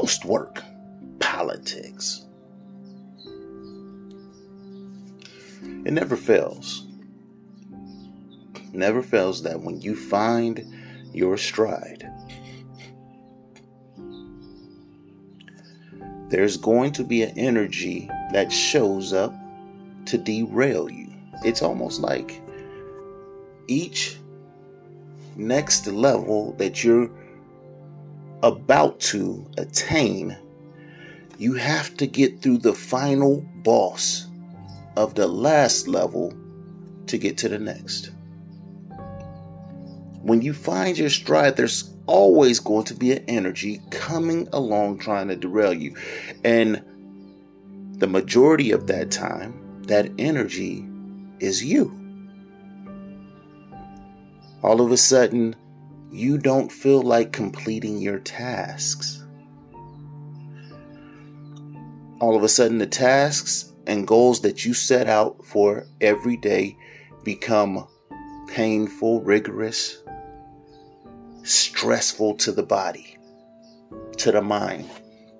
post work politics. It never fails. Never fails that when you find your stride, there's going to be an energy that shows up to derail you. It's almost like each next level that you're about to attain, you have to get through the final boss of the last level to get to the next. When you find your stride, there's always going to be an energy coming along trying to derail you. And the majority of that time, that energy is you. All of a sudden, you don't feel like completing your tasks. All of a sudden, the tasks and goals that you set out for every day become painful, rigorous, stressful to the body, to the mind,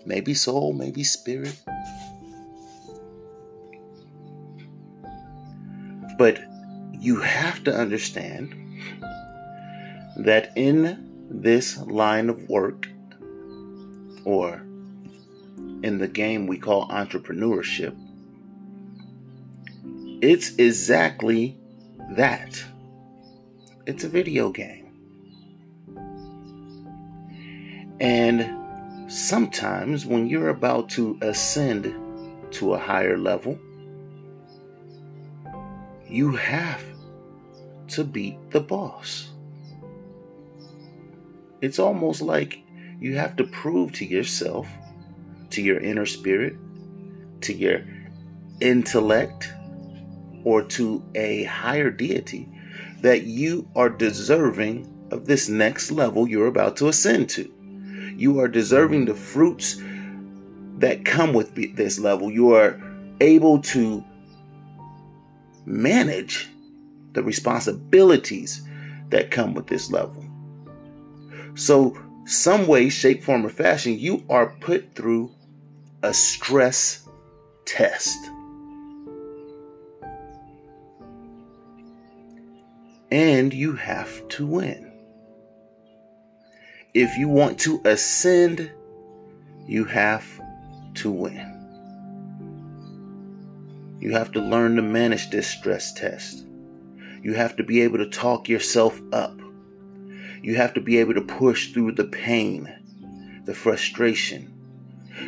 maybe soul, maybe spirit. But you have to understand that in this line of work, or in the game we call entrepreneurship, it's exactly that. It's a video game. And sometimes when you're about to ascend to a higher level, you have to beat the boss. It's almost like you have to prove to yourself, to your inner spirit, to your intellect, or to a higher deity that you are deserving of this next level you're about to ascend to. You are deserving the fruits that come with this level. You are able to manage the responsibilities that come with this level. So, some way, shape, form, or fashion, you are put through a stress test. And you have to win. If you want to ascend, you have to win. You have to learn to manage this stress test. You have to be able to talk yourself up. You have to be able to push through the pain, the frustration.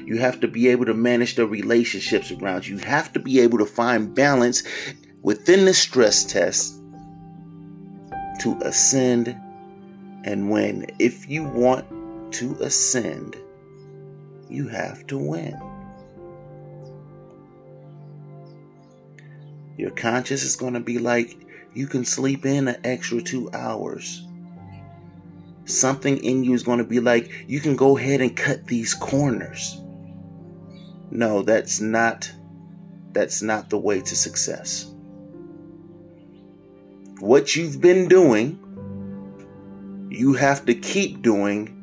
You have to be able to manage the relationships around you. You have to be able to find balance within the stress test to ascend and win. If you want to ascend, you have to win. Your conscience is going to be like you can sleep in an extra two hours something in you is going to be like, you can go ahead and cut these corners. No, that's not that's not the way to success. What you've been doing, you have to keep doing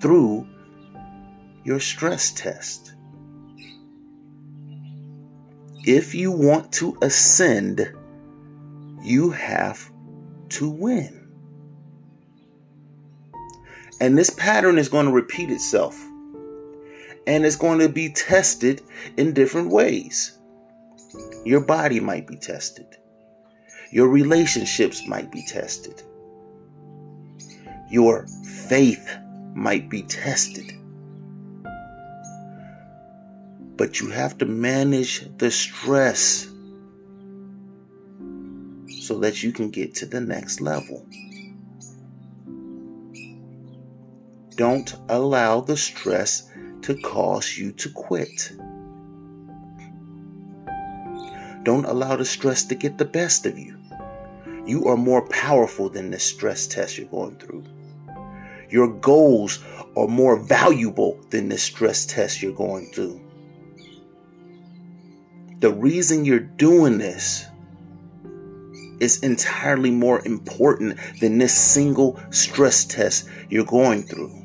through your stress test. If you want to ascend, you have to win. And this pattern is going to repeat itself. And it's going to be tested in different ways. Your body might be tested. Your relationships might be tested. Your faith might be tested. But you have to manage the stress so that you can get to the next level. Don't allow the stress to cause you to quit. Don't allow the stress to get the best of you. You are more powerful than the stress test you're going through. Your goals are more valuable than the stress test you're going through. The reason you're doing this is entirely more important than this single stress test you're going through.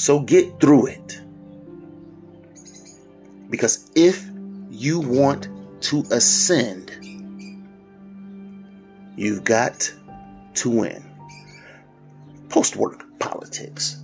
So get through it. Because if you want to ascend, you've got to win. Post work politics.